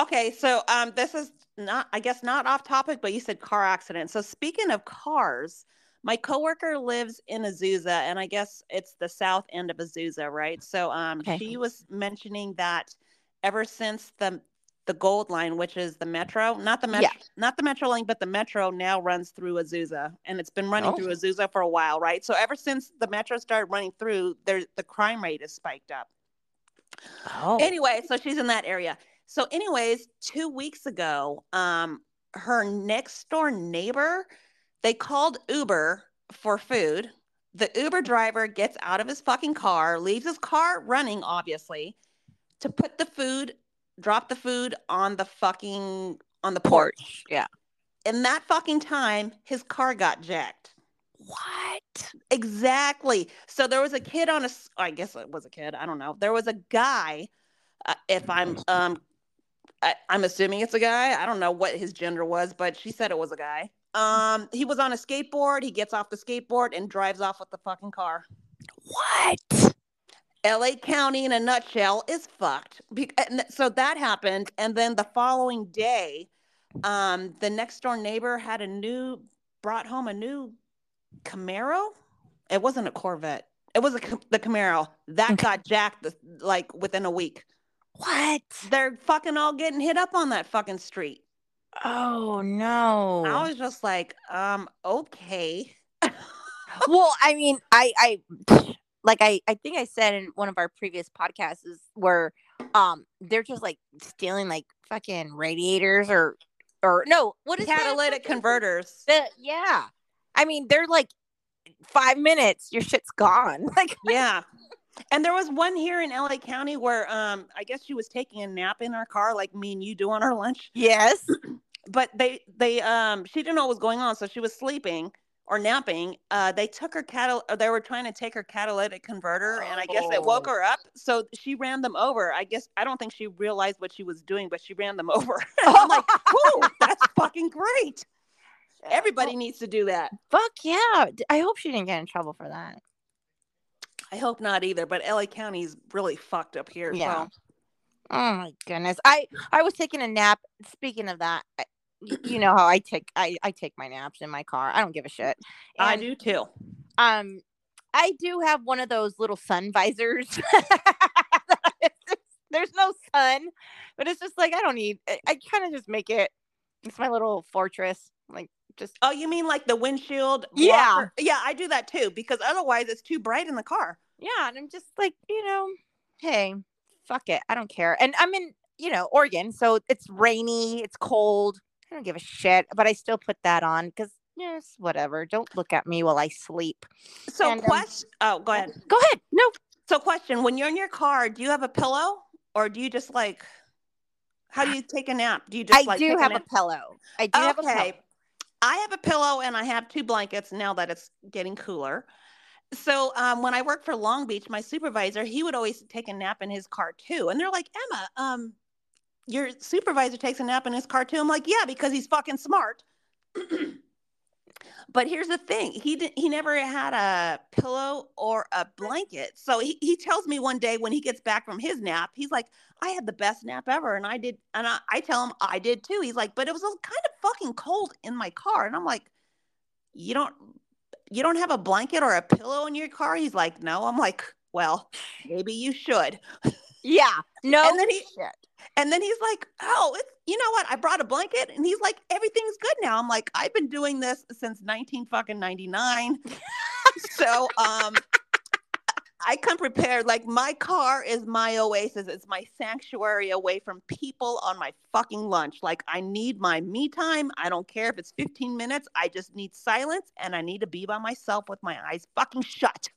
Okay, so um, this is not, I guess, not off topic, but you said car accident. So speaking of cars, my coworker lives in Azusa, and I guess it's the south end of Azusa, right? So um, Okay. she was mentioning that ever since the the Gold Line, which is the metro, not the metro, Yeah. not the Metro Link, but the metro now runs through Azusa, and it's been running Oh. through Azusa for a while, right? So ever since the metro started running through, there the crime rate is spiked up. Oh. Anyway, so she's in that area. So, anyways, two weeks ago, um, her next door neighbor, they called Uber for food. The Uber driver gets out of his fucking car, leaves his car running, obviously, to put the food, drop the food on the fucking on the porch. porch. Yeah. In that fucking time, his car got jacked. What? Exactly. So there was a kid on a i guess it was a kid. I don't know. There was a guy. Uh, if I'm, um, I, I'm assuming it's a guy. I don't know what his gender was, but she said it was a guy. Um, he was on a skateboard. He gets off the skateboard and drives off with the fucking car. What? LA County, in a nutshell, is fucked. And so that happened, and then the following day, um, the next door neighbor had a new, brought home a new Camaro. It wasn't a Corvette. It was a the Camaro that Okay. got jacked like within a week. What? They're fucking all getting hit up on that fucking street. Oh no. I was just like, um, okay. well, I mean, I I like I I think I said in one of our previous podcasts is where um they're just like stealing like fucking radiators or or no, what is Catalytic fucking- converters. The, yeah. I mean, they're like five minutes, your shit's gone. Like, Yeah. And there was one here in LA County where um I guess she was taking a nap in her car like me and you do on our lunch. yes. But they they um she didn't know what was going on, so she was sleeping or napping. Uh they took her catal or they were trying to take her catalytic converter and I guess it woke Oh. her up. So she ran them over. I guess I don't think she realized what she was doing, but she ran them over. I'm like, whoa, that's fucking great. Everybody needs to do that. Fuck yeah. I hope she didn't get in trouble for that. I hope not either, but LA County's really fucked up here. Yeah. So Oh my goodness. I I was taking a nap. Speaking of that, I, you know how I take I I take my naps in my car. I don't give a shit. I do too. Um, I do have one of those little sun visors. There's no sun, but it's just like I don't need. I, I kind of just make it. It's my little fortress. Like just Oh, you mean like the windshield? Yeah. blocker? Yeah, I do that too because otherwise it's too bright in the car. yeah, and I'm just like you know, hey, fuck it, I don't care. And I'm in you know Oregon, so it's rainy, it's cold. I don't give a shit, but I still put that on because yes, whatever. Don't look at me while I sleep. So And, um, question. oh, go ahead. Go ahead. No, So question: When you're in your car, do you have a pillow or do you just like? How do you take a nap? Do you just I like do have a nap? pillow. I do have a pillow. I have a pillow and I have two blankets now that it's getting cooler. So um, when I worked for Long Beach, my supervisor, he would always take a nap in his car too. And they're like, Emma, um, your supervisor takes a nap in his car too. I'm like, yeah, because he's fucking smart. but here's the thing he did, he never had a pillow or a blanket so he, he tells me one day when he gets back from his nap he's like i had the best nap ever and i did and i, I tell him i did too he's like but it was kind of fucking cold in my car and i'm like you don't you don't have a blanket or a pillow in your car? He's like no i'm like well maybe you should Yeah. No. And then he- shit. and then he's like, "Oh, it's, you know what? I brought a blanket." And he's like, "Everything's good now." I'm like, "I've been doing this since 19 fucking 99." so, um I come prepared. Like my car is my oasis. It's my sanctuary away from people on my fucking lunch. Like I need my me time. I don't care if it's 15 minutes. I just need silence and I need to be by myself with my eyes fucking shut.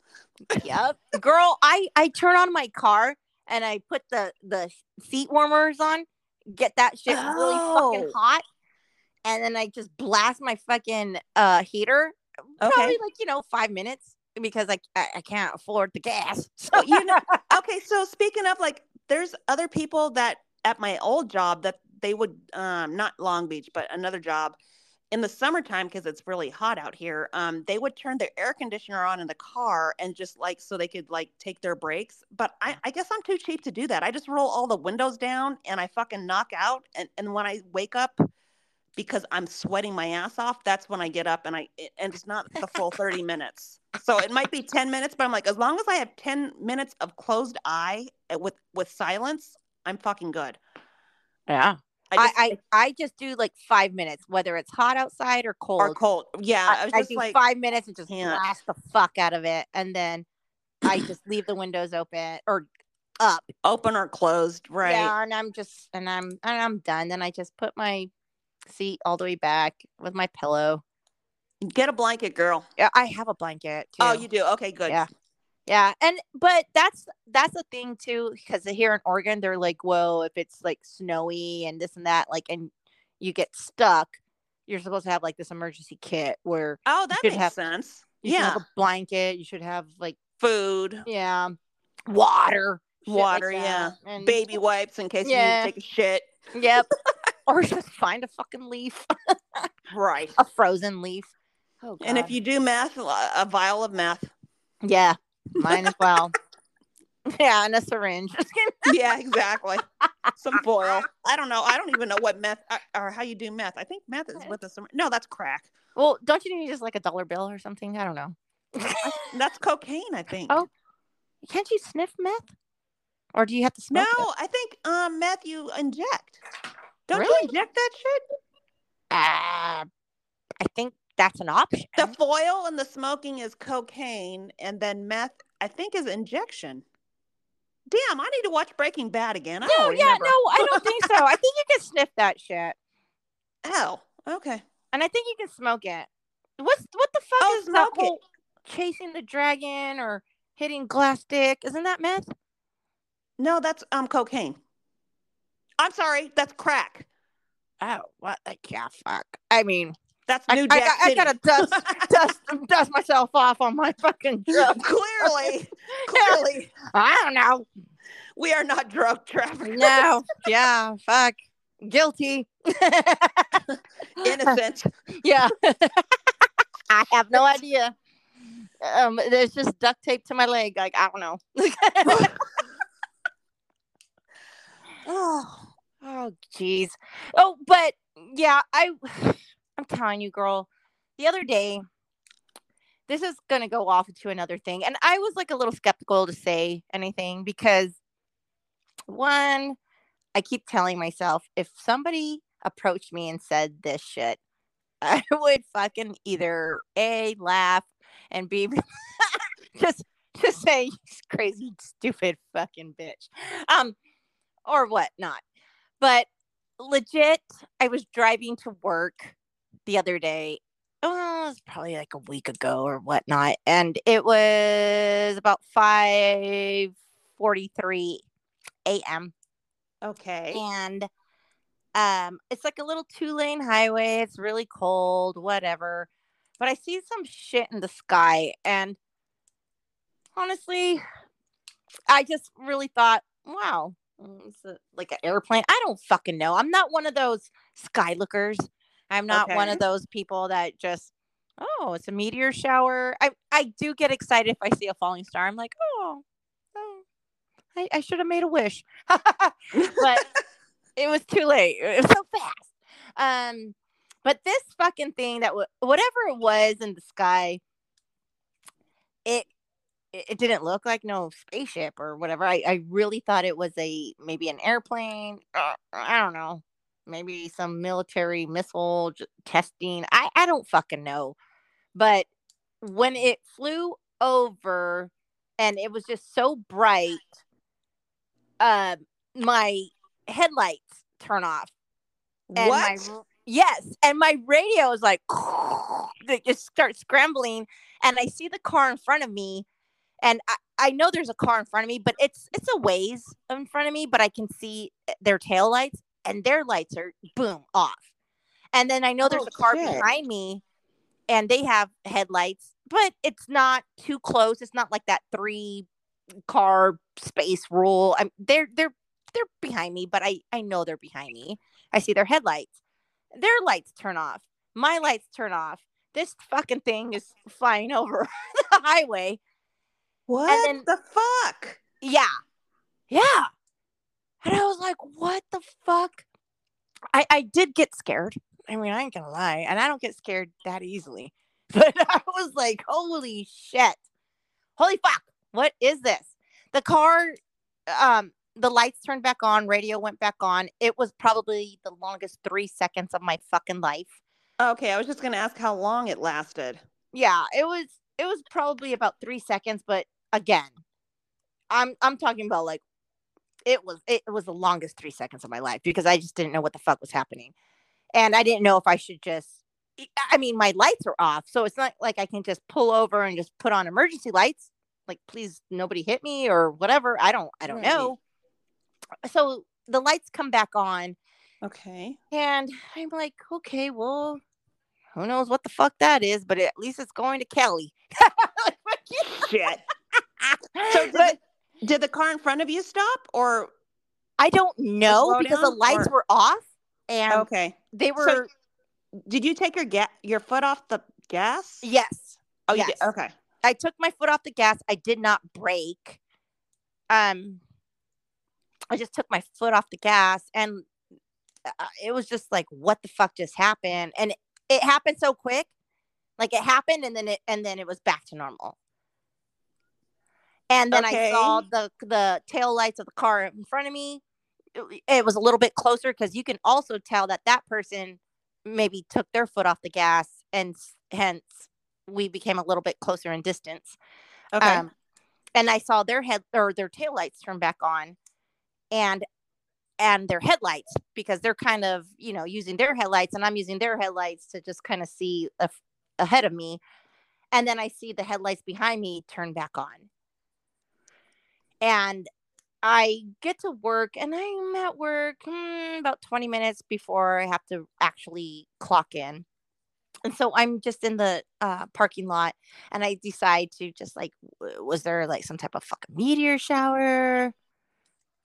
Yep. Girl, I I turn on my car and I put the the seat warmers on, get that shit really fucking Oh. hot, and then I just blast my fucking uh heater. Okay. Probably like you know five minutes because I I, I can't afford the gas. So you know, okay, so speaking of like, there's other people that at my old job that they would, um, not Long Beach, but another job in the summertime because it's really hot out here. Um, they would turn their air conditioner on in the car and just like so they could like take their breaks. But I, I guess I'm too cheap to do that. I just roll all the windows down and I fucking knock out. And and when I wake up. Because I'm sweating my ass off, that's when I get up and I and it's not the full 30 minutes. So it might be 10 minutes, but I'm like, as long as I have 10 minutes of closed eye uh, with with silence, I'm fucking good. yeah, I I just, I, I just do like five minutes, whether it's hot outside or cold. or cold. Yeah, I, I, was I just do like, five minutes and just can't. blast the fuck out of it, and then I just leave the windows open or up. open or closed, right? Yeah, and I'm just and I'm and I'm done. Then I just put my seat all the way back with my pillow. Get a blanket, girl. Yeah, I have a blanket oh, too. Oh, you do? Okay, good. Yeah. Yeah, and but that's that's a thing too because here in Oregon they're like, well, if it's like snowy and this and that, like, and you get stuck, you're supposed to have like this emergency kit where Oh, that makes have- sense. you Yeah. have a blanket, you should have like Food, yeah, water, shit like water, yeah. and baby wipes in case Yeah. you need to take a shit. Yep, or just find a fucking leaf, Right. a frozen leaf. Oh, And if you do meth, a vial of meth. yeah, mine as well. yeah, and a syringe. yeah, exactly. Some foil. I don't know. I don't even know what meth uh, or how you do meth. I think meth is with a some. No, that's crack. well, don't you need just like a dollar bill or something? I don't know. That's cocaine. I think. Oh. Can't you sniff meth? or do you have to No, it? I think um meth you inject. Don't Really? you inject that shit? Uh, I think that's an option. The foil and the smoking is cocaine, and then meth, I think, is injection. Damn, I need to watch Breaking Bad again. I no, yeah, remember. no, I don't think so. I think you can sniff that shit, Oh, okay. and I think you can smoke it. What's what the fuck Oh, is the it. whole chasing the dragon or hitting glass dick? Isn't that meth? No, that's um cocaine. I'm sorry, that's crack. Oh, what? the yeah, fuck. I mean, That's I, New I, Jack I, I City. gotta dust, dust, dust myself off on my fucking drug. clearly, clearly, I don't know. we are not drug traffickers. No, yeah, fuck, guilty. Innocent. yeah, I have no idea. Um, there's just duct tape to my leg. Like I don't know. oh, Oh, jeez. Oh, but yeah, I, I'm telling you, girl. The other day, this is gonna go off into another thing, and I was like a little skeptical to say anything because, one, I keep telling myself if somebody approached me and said this shit, I would fucking either a laugh and b just just say crazy stupid fucking bitch, um, or whatnot. But legit, I was driving to work the other day. Oh, it was probably like a week ago or whatnot, and it was about five forty-three a.m. okay. and um, it's like a little two-lane highway. It's really cold, whatever. But I see some shit in the sky, and honestly, I just really thought, wow, mm, it's a, like an airplane. I don't fucking know. I'm not one of those sky lookers. I'm not one of those people that just, oh, it's a meteor shower. I I do get excited if I see a falling star. I'm like, oh, oh I, I should have made a wish. but it was too late. It was so fast. Um, but this fucking thing that w- whatever it was in the sky, it it it didn't look like no spaceship or whatever. I, I really thought it was a maybe an airplane. Uh, I don't know. Maybe some military missile j- testing. I, I don't fucking know. But when it flew over and it was just so bright, um, my headlights turn off. And my what? r- yes, and my radio is like it just start scrambling, and I see the car in front of me, and I, I know there's a car in front of me, but it's it's a ways in front of me, but I can see eh, their tail lights, and their lights are boom off, and then I know there's Oh, a car shit. behind me, and they have headlights, but it's not too close. It's not like that three car space rule. I'm they're they're they're behind me, but I I know they're behind me. I see their headlights. Their lights turn off. My lights turn off. This fucking thing is flying over the highway. What then- the fuck? Yeah. Yeah. And I was like, what the fuck? I, I did get scared. I mean, I ain't gonna lie. And I don't get scared that easily. But I was like, holy shit. Holy fuck. What is this? The car, um, the lights turned back on, radio went back on. It was probably the longest three seconds of my fucking life. Okay, I was just gonna ask how long it lasted. yeah it was it was probably about three seconds but again i'm i'm talking about like it was it was the longest three seconds of my life because i just didn't know what the fuck was happening and i didn't know if i should just i mean my lights are off so it's not like i can just pull over and just put on emergency lights like please nobody hit me or whatever i don't i don't Right. know so the lights come back on Okay. and I'm like, okay, well, who knows what the fuck that is, but at least it's going to Kelly. Shit. So did, but the, did the car in front of you stop or I don't know because the lights or- were off and okay? they were Did you take your ga- your foot off the gas? yes. Oh, yes. Okay. I took my foot off the gas. I did not brake. Um, I just took my foot off the gas, and uh, it was just like, what the fuck just happened? And it, it happened so quick, like it happened, and then it and then it was back to normal. And then I saw the the tail lights of the car in front of me. It, it was a little bit closer because you can also tell that that person maybe took their foot off the gas, and hence we became a little bit closer in distance. Okay. Um, and I saw their head or their tail lights turn back on, and and their headlights because they're kind of you know using their headlights, and I'm using their headlights to just kind of see a, ahead of me, and then I see the headlights behind me turn back on, and I get to work, and I'm at work hmm, about 20 minutes before I have to actually clock in. And so I'm just in the uh, parking lot and I decide to just like, w- was there like some type of fucking meteor shower?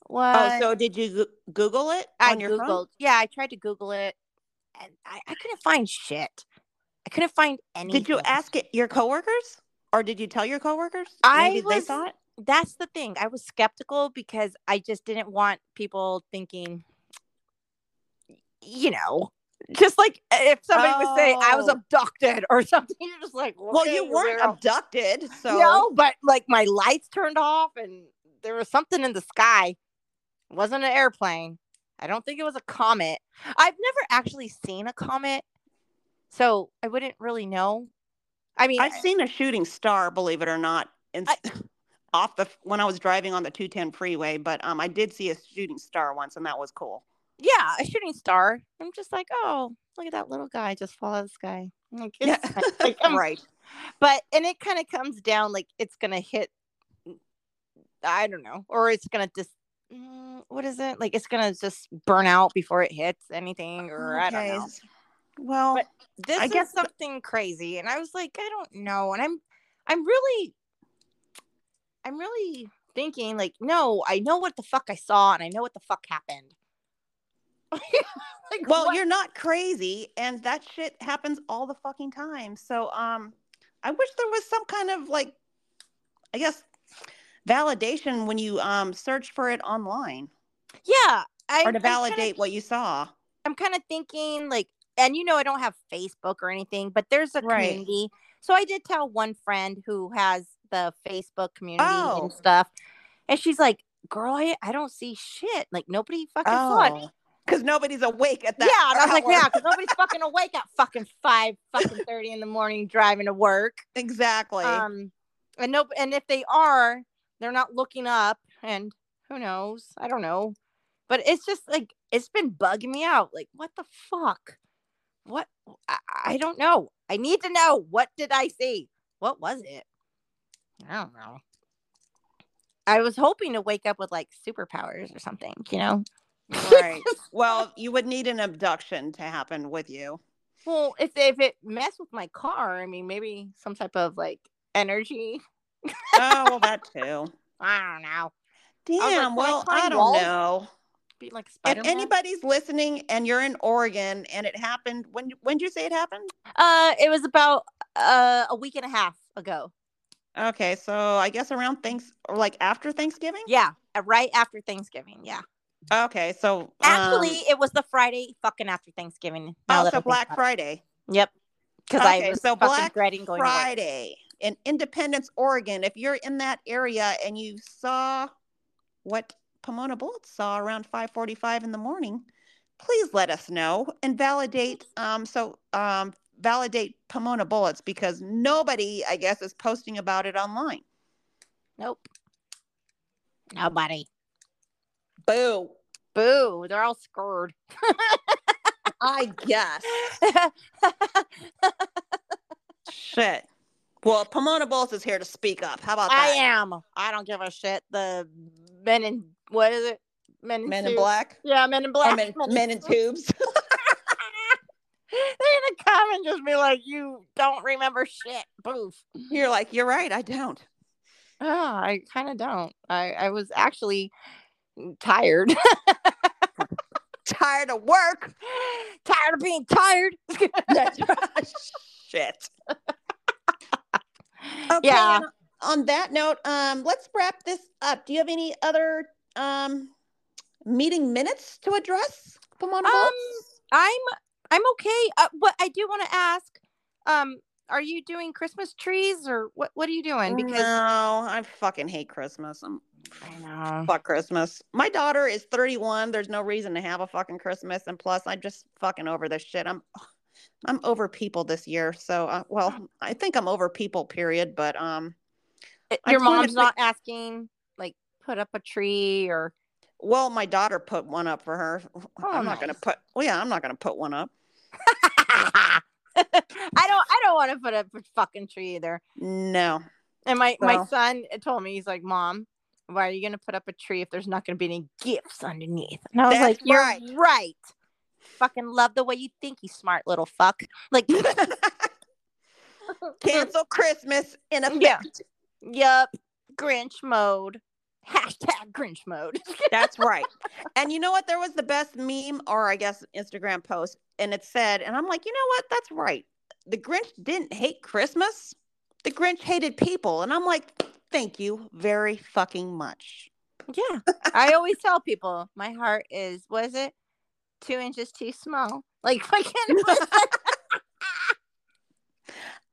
What? oh, so did you Goo- Google it I on your Googled. phone? Yeah, I tried to Google it and I, I couldn't find shit. I couldn't find anything. Did you ask it your coworkers, or did you tell your coworkers? I Maybe they was- saw it. That's the thing. I was skeptical because I just didn't want people thinking, you know, just like eh, if somebody would say I was Oh. abducted or something, you're just like, Well, okay, you weren't weirdo. abducted, so No, but like my lights turned off and there was something in the sky. It wasn't an airplane. I don't think it was a comet. I've never actually seen a comet, so I wouldn't really know. I mean, I've seen a shooting star, believe it or not, in, I- off the when I was driving on the 210 freeway. But um, I did see a shooting star once, and that was cool. yeah, a shooting star. I'm just like, oh, look at that little guy just fall out of the sky. I'm Like, Yeah. Like, I'm- right. but and it kind of comes down like it's gonna hit. I don't know, or it's gonna just. mm, What is it like? It's gonna just burn out before it hits anything, or I don't know. Well, But this I is guess something crazy and i was like i don't know and i'm i'm really i'm really thinking like no i know what the fuck i saw and i know what the fuck happened like well, what- you're not crazy, and that shit happens all the fucking time. So, um, I wish there was some kind of like, I guess, validation when you um search for it online, yeah I, or to I'm kinda- validate what you saw. i'm kind of thinking like and you know i don't have facebook or anything but there's a Right. community so i did tell one friend who has the facebook community Oh. and stuff and she's like girl I, I don't see shit like nobody fucking saw it Oh, because nobody's awake at that. yeah, and I was like, yeah, because nobody's fucking awake at fucking five, fucking thirty in the morning driving to work. exactly. Um, and nope. and if they are, they're not looking up, and who knows? I don't know, but it's just like it's been bugging me out. Like, what the fuck? What? I, I don't know. I need to know. What did I see? What was it? I don't know. I was hoping to wake up with like superpowers or something, you know? right. Well, you would need an abduction to happen with you. Well, if if it messed with my car, I mean, maybe some type of like energy. Oh, well, that too. I don't know. Damn. can I well, I climb don't walls? know. Be like If Spider Man. anybody's listening and you're in Oregon and it happened, when when did you say it happened? Uh, it was about uh a week and a half ago. Okay, so I guess around thanks or like after Thanksgiving. Yeah, right after Thanksgiving. Yeah, Okay, so actually, um, it was the Friday fucking after Thanksgiving. I also Black. Friday. Yep. Because I Okay, was so Black dreading going. Friday in Independence, Oregon. If you're in that area and you saw what Pahmoanah Bulitz saw around 5:45 in the morning, please let us know and validate. Um, so um, validate Pahmoanah Bulitz because nobody, I guess, is posting about it online. Nope. Nobody. Boo. Boo. They're all scared. I guess. Shit. Well, Pahmoanah Bulitz is here to speak up. How about that? I am. I don't give a shit. The men in what is it? Men in, Men in. Black. Yeah, men in Or black. men, men in tubes. They're gonna come and just be like, "You don't remember shit." Boof. You're like, you're right. I don't. Oh, I kind of don't. I I was actually tired, Tired of work. tired of being tired. Shit. Okay. Yeah. On that note, um, let's wrap this up. Do you have any other um meeting minutes to address, Pahmoanah Um? I'm I'm okay. Uh, but I do want to ask. Um, are you doing Christmas trees or what? What are you doing? Because no, I fucking hate Christmas. I'm I know. fuck Christmas. My daughter is 31. There's no reason to have a fucking Christmas, and plus, I'm just fucking over this shit. I'm, I'm over people this year. So, uh, well, I think I'm over people. Period. But um, Your mom's not asking like put up a tree or well, my daughter put one up for her. Oh, I'm not gonna put. Well, yeah, I'm not gonna put one up. I don't I don't want to put up a fucking tree either. No. And my my son told me he's like, "Mom, why are you going to put up a tree if there's not going to be any gifts underneath?" And I was That's like, "You're right. right. Fucking love the way you think, you smart little fuck." Like, Cancel Christmas in effect. Yeah. Yep. Grinch mode. Hashtag Grinch mode. That's right. And you know what? There was the best meme, or I guess Instagram post, and it said, and I'm like, you know what? That's right. The Grinch didn't hate Christmas. The Grinch hated people. And I'm like, thank you very fucking much. yeah, I always tell people my heart is was it two inches too small? Like, fucking.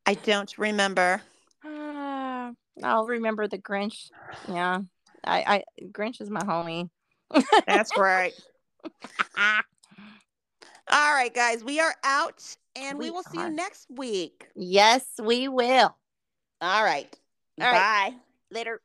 I don't remember. Uh, I'll remember the Grinch. Yeah, I, I Grinch is my homie. That's right. All right, guys, we are out and we We will see are. you next week. Yes, we will. All right. All right. Bye. Later.